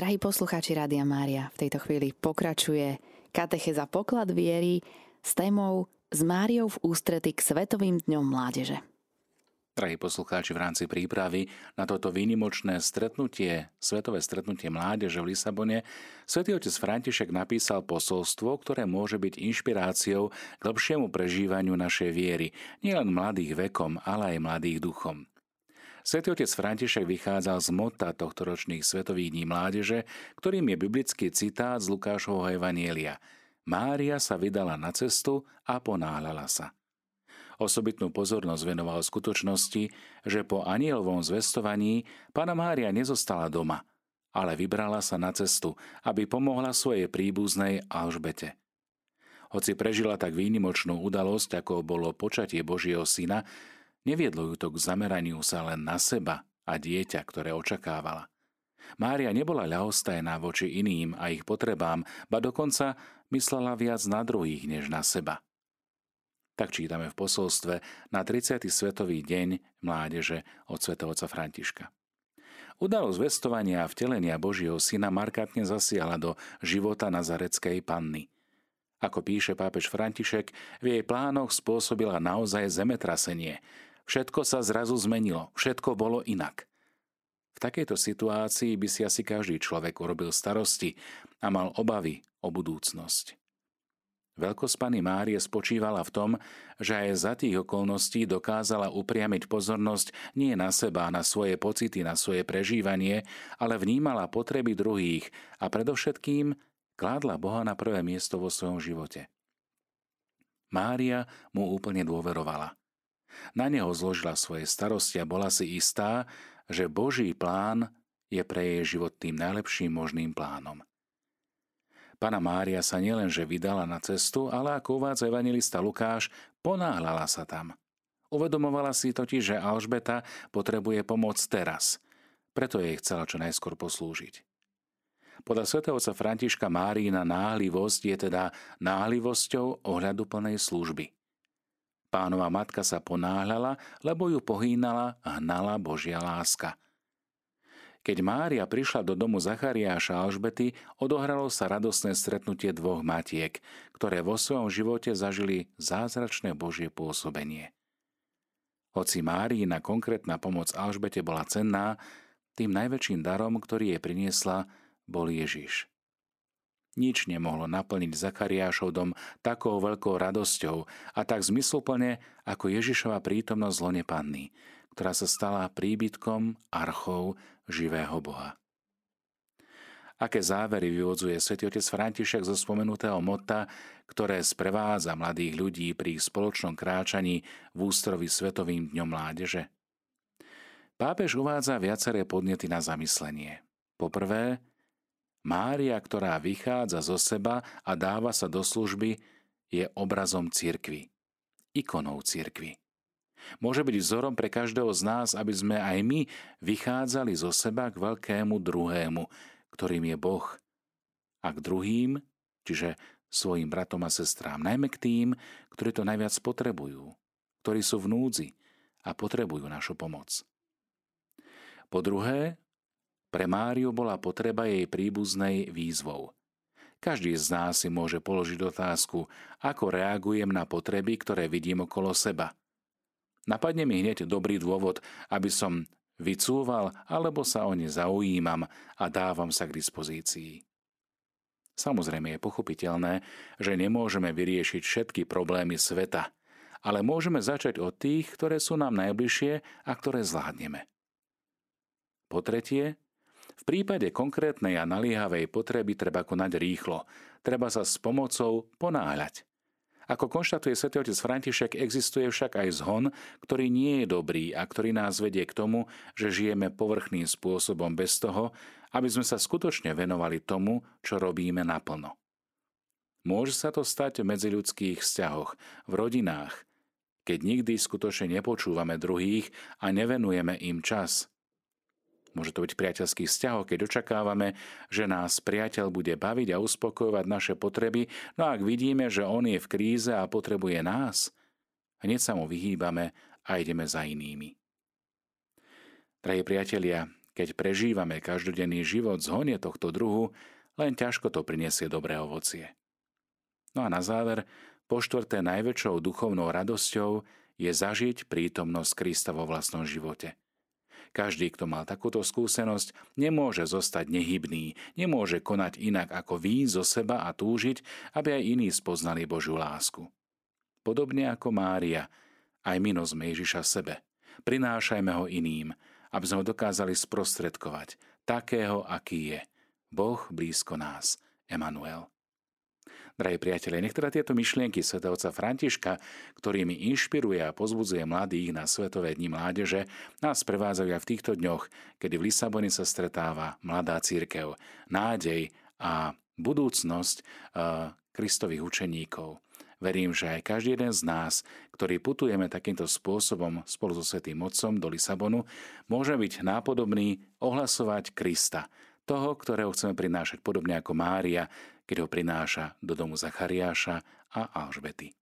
Drahí poslucháči Rádia Mária, v tejto chvíli pokračuje katecheza poklad viery s témou s Máriou v ústrety k Svetovým dňom mládeže. Drahí poslucháči, v rámci prípravy na toto výnimočné stretnutie, svetové stretnutie mládeže v Lisabone, svätý otec František napísal posolstvo, ktoré môže byť inšpiráciou k lepšiemu prežívaniu našej viery, nielen mladých vekom, ale aj mladých duchom. Svetý otec František vychádzal z mota tohto ročných Svetových dní mládeže, ktorým je biblický citát z Lukášovho Evanielia. Mária sa vydala na cestu a ponáhľala sa. Osobitnú pozornosť venoval skutočnosti, že po anielovom zvestovaní pána Mária nezostala doma, ale vybrala sa na cestu, aby pomohla svojej príbuznej Alžbete. Hoci prežila tak výnimočnú udalosť, ako bolo počatie Božieho syna, neviedlo ju to k zameraniu sa len na seba a dieťa, ktoré očakávala. Mária nebola ľahostajná voči iným a ich potrebám, ba dokonca myslela viac na druhých než na seba. Tak čítame v posolstve na 30. svetový deň mládeže od svetovca Františka. Udalosť vestovania a vtelenia Božieho syna markantne zasiala do života nazareckej panny. Ako píše pápež František, v jej plánoch spôsobila naozaj zemetrasenie. Všetko sa zrazu zmenilo, všetko bolo inak. V takejto situácii by si asi každý človek urobil starosti a mal obavy o budúcnosť. Veľkosť Pany Márie spočívala v tom, že aj za tých okolností dokázala upriamiť pozornosť nie na seba, na svoje pocity, na svoje prežívanie, ale vnímala potreby druhých a predovšetkým kládla Boha na prvé miesto vo svojom živote. Mária mu úplne dôverovala. Na neho zložila svoje starosti a bola si istá, že Boží plán je pre jej život tým najlepším možným plánom. Pana Mária sa nielenže vydala na cestu, ale ako uvádza evangelista Lukáš, ponáhľala sa tam. Uvedomovala si totiž, že Alžbeta potrebuje pomoc teraz. Preto jej chcela čo najskôr poslúžiť. Podľa svetovca Františka Márína náhlivosť je teda náhlivosťou ohľadu plnej služby. Pánova matka sa ponáhľala, lebo ju pohýnala a hnala Božia láska – keď Mária prišla do domu Zachariáša Alžbety, odohralo sa radosné stretnutie dvoch matiek, ktoré vo svojom živote zažili zázračné Božie pôsobenie. Hoci Máriina konkrétna pomoc Alžbete bola cenná, tým najväčším darom, ktorý jej priniesla, bol Ježiš. Nič nemohlo naplniť Zachariášov dom takou veľkou radosťou a tak zmysluplne ako Ježišova prítomnosť zlone panny, ktorá sa stala príbytkom, archou živého Boha. Aké závery vyvodzuje svätý otec František zo spomenutého mota, ktoré sprevádza mladých ľudí pri spoločnom kráčaní v ústrovi Svetovým dňom mládeže? Pápež uvádza viaceré podnety na zamyslenie. Poprvé, Mária, ktorá vychádza zo seba a dáva sa do služby, je obrazom cirkvy, ikonou cirkvy. Môže byť vzorom pre každého z nás, aby sme aj my vychádzali zo seba k veľkému druhému, ktorým je Boh. A k druhým, čiže svojim bratom a sestrám, najmä k tým, ktorí to najviac potrebujú, ktorí sú v núdzi a potrebujú našu pomoc. Po druhé, pre Máriu bola potreba jej príbuznej výzvou. Každý z nás si môže položiť otázku, ako reagujem na potreby, ktoré vidím okolo seba – Napadne mi hneď dobrý dôvod, aby som vycúval alebo sa o ne zaujímam a dávam sa k dispozícii. Samozrejme je pochopiteľné, že nemôžeme vyriešiť všetky problémy sveta, ale môžeme začať od tých, ktoré sú nám najbližšie a ktoré zvládneme. Po tretie, v prípade konkrétnej a naliehavej potreby treba konať rýchlo, treba sa s pomocou ponáhľať. Ako konštatuje svätý otec František, existuje však aj zhon, ktorý nie je dobrý a ktorý nás vedie k tomu, že žijeme povrchným spôsobom bez toho, aby sme sa skutočne venovali tomu, čo robíme naplno. Môže sa to stať v medziľudských vzťahoch, v rodinách, keď nikdy skutočne nepočúvame druhých a nevenujeme im čas – Môže to byť priateľský vzťah, keď očakávame, že nás priateľ bude baviť a uspokojovať naše potreby, no ak vidíme, že on je v kríze a potrebuje nás, hneď sa mu vyhýbame a ideme za inými. Drahí priatelia, keď prežívame každodenný život z honie tohto druhu, len ťažko to prinesie dobré ovocie. No a na záver, po štvrté najväčšou duchovnou radosťou je zažiť prítomnosť Krista vo vlastnom živote. Každý, kto mal takúto skúsenosť, nemôže zostať nehybný, nemôže konať inak ako výjsť zo seba a túžiť, aby aj iní spoznali Božiu lásku. Podobne ako Mária, aj my nosme Ježiša sebe. Prinášajme ho iným, aby sme ho dokázali sprostredkovať, takého, aký je. Boh blízko nás. Emanuel. Drahí priatelia, nech teda tieto myšlienky svetovca Františka, ktorými inšpiruje a pozbudzuje mladých na Svetové dni mládeže, nás prevádzajú aj v týchto dňoch, kedy v Lisabone sa stretáva mladá církev, nádej a budúcnosť Kristových učeníkov. Verím, že aj každý jeden z nás, ktorý putujeme takýmto spôsobom spolu so Svetým Otcom do Lisabonu, môže byť nápodobný ohlasovať Krista, toho, ktorého chceme prinášať podobne ako Mária, keď ho prináša do domu Zachariáša a Alžbety.